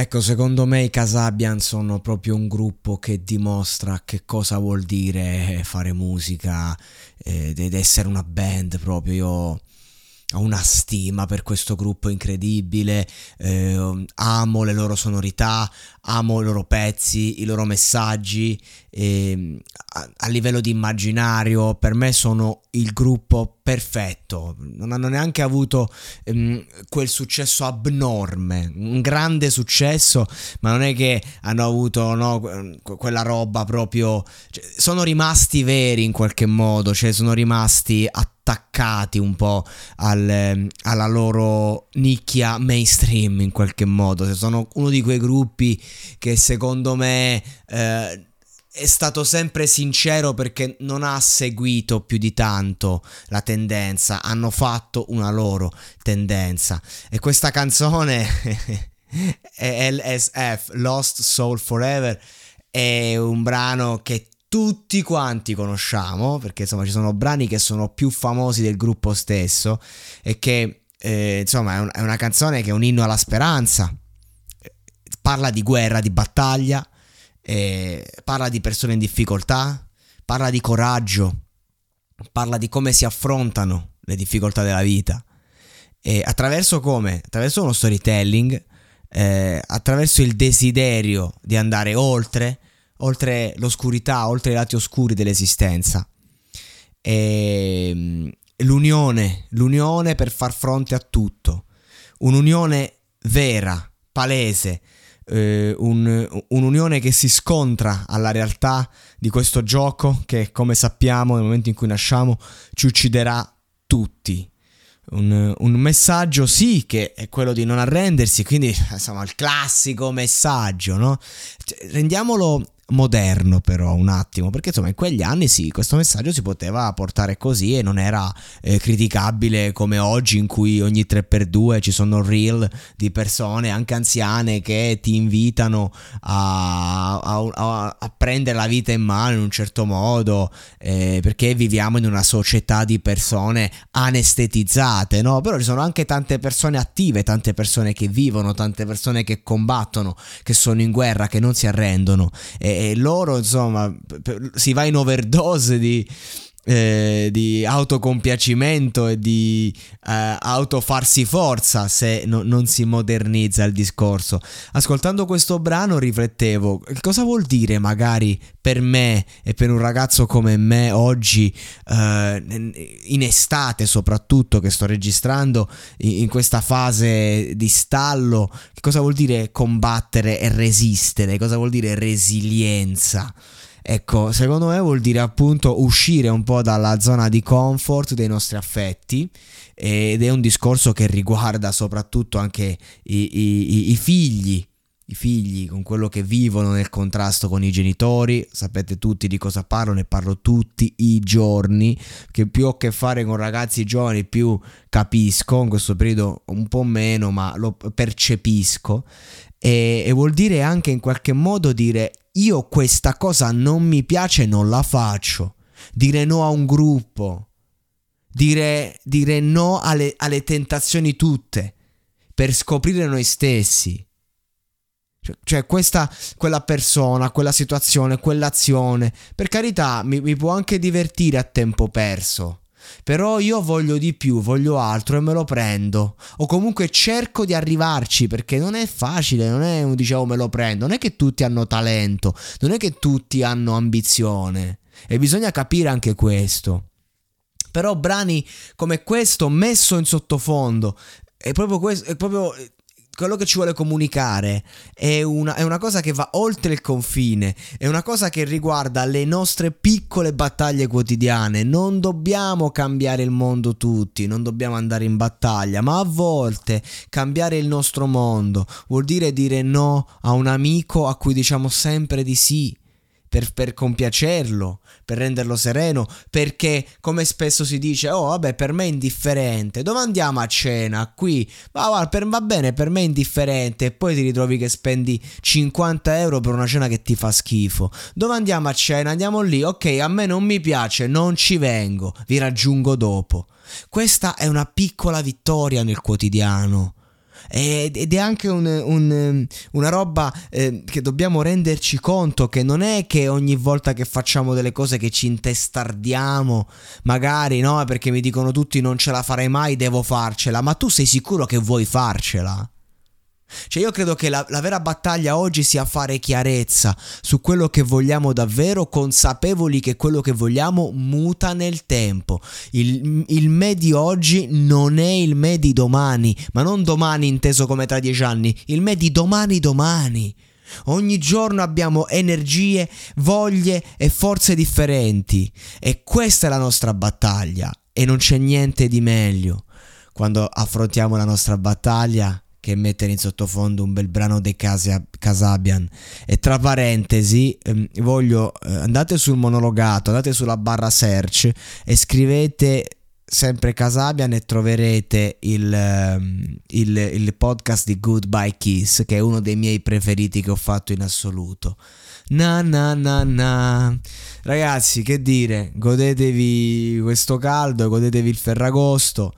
Ecco, secondo me i Casabian sono proprio un gruppo che dimostra che cosa vuol dire fare musica ed essere una band proprio. Io ho una stima per questo gruppo incredibile, eh, amo le loro sonorità, amo i loro pezzi, i loro messaggi, e a, a, livello di immaginario per me sono il gruppo perfetto, non hanno neanche avuto ehm, quel successo abnorme, un grande successo, ma non è che hanno avuto no, quella roba proprio, cioè, sono rimasti veri in qualche modo, cioè sono rimasti attaccati un po' al, alla loro nicchia mainstream in qualche modo, sono uno di quei gruppi che secondo me... Eh, è stato sempre sincero perché non ha seguito più di tanto la tendenza, hanno fatto una loro tendenza. E questa canzone LSF, Lost Soul Forever, è un brano che tutti quanti conosciamo, perché insomma ci sono brani che sono più famosi del gruppo stesso e che eh, insomma è, un, è una canzone che è un inno alla speranza, parla di guerra, di battaglia eh, parla di persone in difficoltà, parla di coraggio, parla di come si affrontano le difficoltà della vita. E attraverso come? Attraverso uno storytelling, eh, attraverso il desiderio di andare oltre, oltre l'oscurità, oltre i lati oscuri dell'esistenza. E, ehm, l'unione, l'unione per far fronte a tutto. Un'unione vera, palese, eh, un, un'unione che si scontra alla realtà di questo gioco che come sappiamo nel momento in cui nasciamo ci ucciderà tutti. Un, un, messaggio sì che è quello di non arrendersi, quindi insomma il classico messaggio, no? Cioè, rendiamolo moderno però un attimo perché insomma in quegli anni sì questo messaggio si poteva portare così e non era eh, criticabile come oggi in cui ogni 3x2 ci sono reel di persone anche anziane che ti invitano a, a, a, a prendere la vita in mano in un certo modo eh, perché viviamo in una società di persone anestetizzate no? Però ci sono anche tante persone attive tante persone che vivono tante persone che combattono che sono in guerra che non si arrendono e, e loro insomma si va in overdose di, eh, di autocompiacimento e di eh, autofarsi forza se no, non si modernizza il discorso. Ascoltando questo brano riflettevo, cosa vuol dire magari per me e per un ragazzo come me oggi, eh, in estate soprattutto che sto registrando in, in questa fase di stallo, che cosa vuol dire combattere e resistere, cosa vuol dire resilienza? Ecco, secondo me vuol dire appunto uscire un po' dalla zona di comfort dei nostri affetti ed è un discorso che riguarda soprattutto anche i, i, i figli i figli, con quello che vivono nel contrasto con i genitori, sapete tutti di cosa parlo, ne parlo tutti i giorni, che più ho a che fare con ragazzi giovani più capisco, in questo periodo un po' meno, ma lo percepisco. E, e vuol dire anche in qualche modo dire io questa cosa non mi piace, non la faccio, dire no a un gruppo, dire, dire no alle, alle tentazioni tutte. Per scoprire noi stessi. Cioè, cioè, questa, quella persona, quella situazione, quell'azione, per carità, mi, mi può anche divertire a tempo perso. Però io voglio di più, voglio altro e me lo prendo. O comunque cerco di arrivarci perché non è facile, non è un dicevo me lo prendo, non è che tutti hanno talento, non è che tutti hanno ambizione. E bisogna capire anche questo. Però brani come questo messo in sottofondo è proprio questo, è proprio quello che ci vuole comunicare è una, è una, cosa che va oltre il confine, è una cosa che riguarda le nostre piccole battaglie quotidiane. Non dobbiamo cambiare il mondo tutti, non dobbiamo andare in battaglia, ma a volte cambiare il nostro mondo vuol dire dire no a un amico a cui diciamo sempre di sì per, per, compiacerlo, per renderlo sereno, perché come spesso si dice, oh vabbè per me è indifferente, dove andiamo a cena? Qui, va, va, per, va bene, per me è indifferente e poi ti ritrovi che spendi 50 euro per una cena che ti fa schifo. Dove andiamo a cena? Andiamo lì, ok, a me non mi piace, non ci vengo, vi raggiungo dopo. Questa è una piccola vittoria nel quotidiano ed è anche un, un, una roba eh, che dobbiamo renderci conto che non è che ogni volta che facciamo delle cose che ci intestardiamo, magari no, perché mi dicono tutti non ce la farei mai, devo farcela, ma tu sei sicuro che vuoi farcela? Cioè io credo che la, la, vera battaglia oggi sia fare chiarezza su quello che vogliamo davvero, consapevoli che quello che vogliamo muta nel tempo. Il, il me di oggi non è il me di domani, ma non domani inteso come tra dieci anni, il me di domani domani. Ogni giorno abbiamo energie, voglie e forze differenti e questa è la nostra battaglia e non c'è niente di meglio. Quando affrontiamo la nostra battaglia che mettere in sottofondo un bel brano dei Casabian. E tra parentesi, ehm, voglio eh, andate sul monologato, andate sulla barra search e scrivete sempre Casabian e troverete il, ehm, il, il, podcast di Goodbye Kiss, che è uno dei miei preferiti che ho fatto in assoluto. Na na na na. Ragazzi, che dire, godetevi questo caldo, godetevi il Ferragosto.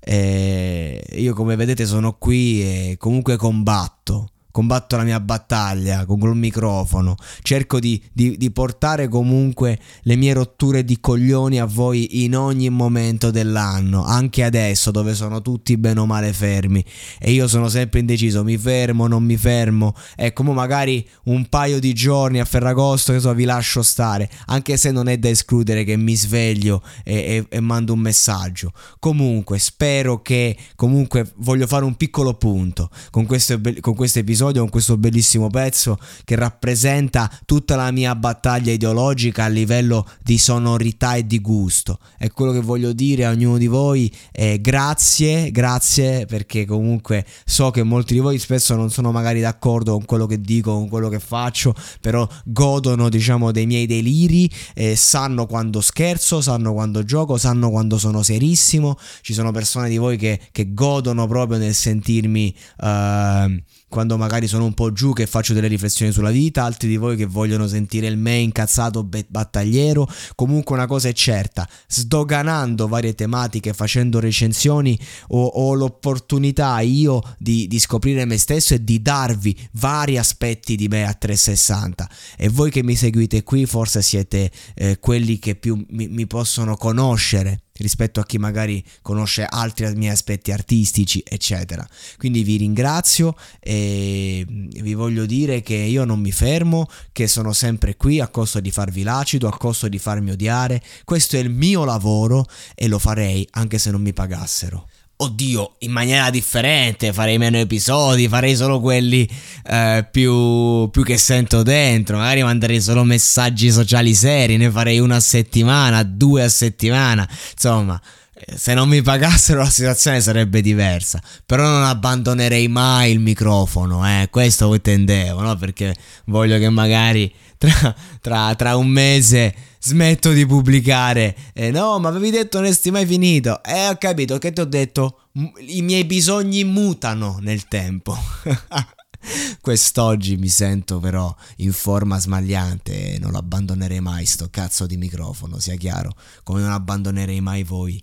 E io come vedete sono qui e comunque combatto combatto la mia battaglia con il microfono, cerco di, di, di, portare comunque le mie rotture di coglioni a voi in ogni momento dell'anno, anche adesso dove sono tutti bene o male fermi. E io sono sempre indeciso, mi fermo, non mi fermo, ecco magari un paio di giorni a Ferragosto che so vi lascio stare, anche se non è da escludere che mi sveglio e, e, e mando un messaggio. Comunque spero che comunque voglio fare un piccolo punto con questo, con questo episodio episodio con questo bellissimo pezzo che rappresenta tutta la mia battaglia ideologica a livello di sonorità e di gusto. E quello che voglio dire a ognuno di voi è grazie, grazie perché comunque so che molti di voi spesso non sono magari d'accordo con quello che dico, con quello che faccio, però godono diciamo dei miei deliri, e sanno quando scherzo, sanno quando gioco, sanno quando sono serissimo. Ci sono persone di voi che, che godono proprio nel sentirmi... Uh, quando magari sono un po' giù che faccio delle riflessioni sulla vita, altri di voi che vogliono sentire il me incazzato battagliero. Comunque una cosa è certa, sdoganando varie tematiche, facendo recensioni ho, ho l'opportunità io di, di, scoprire me stesso e di darvi vari aspetti di me a 360. E voi che mi seguite qui forse siete eh, quelli che più mi, mi possono conoscere rispetto a chi magari conosce altri miei aspetti artistici, eccetera. Quindi vi ringrazio e vi voglio dire che io non mi fermo, che sono sempre qui a costo di farvi l'acido, a costo di farmi odiare. Questo è il mio lavoro e lo farei anche se non mi pagassero oddio, in maniera differente, farei meno episodi, farei solo quelli eh, più, più, che sento dentro, magari manderei solo messaggi sociali seri, ne farei una a settimana, due a settimana, insomma, se non mi pagassero la situazione sarebbe diversa. Però non abbandonerei mai il microfono, eh. Questo intendevo, no? Perché voglio che magari tra, tra, tra un mese smetto di pubblicare. Eh, no, ma avevi detto non esti mai finito. Eh, ho capito che ti ho detto. I miei bisogni mutano nel tempo. Quest'oggi mi sento però in forma smagliante e non abbandonerei mai sto cazzo di microfono, sia chiaro, come non abbandonerei mai voi.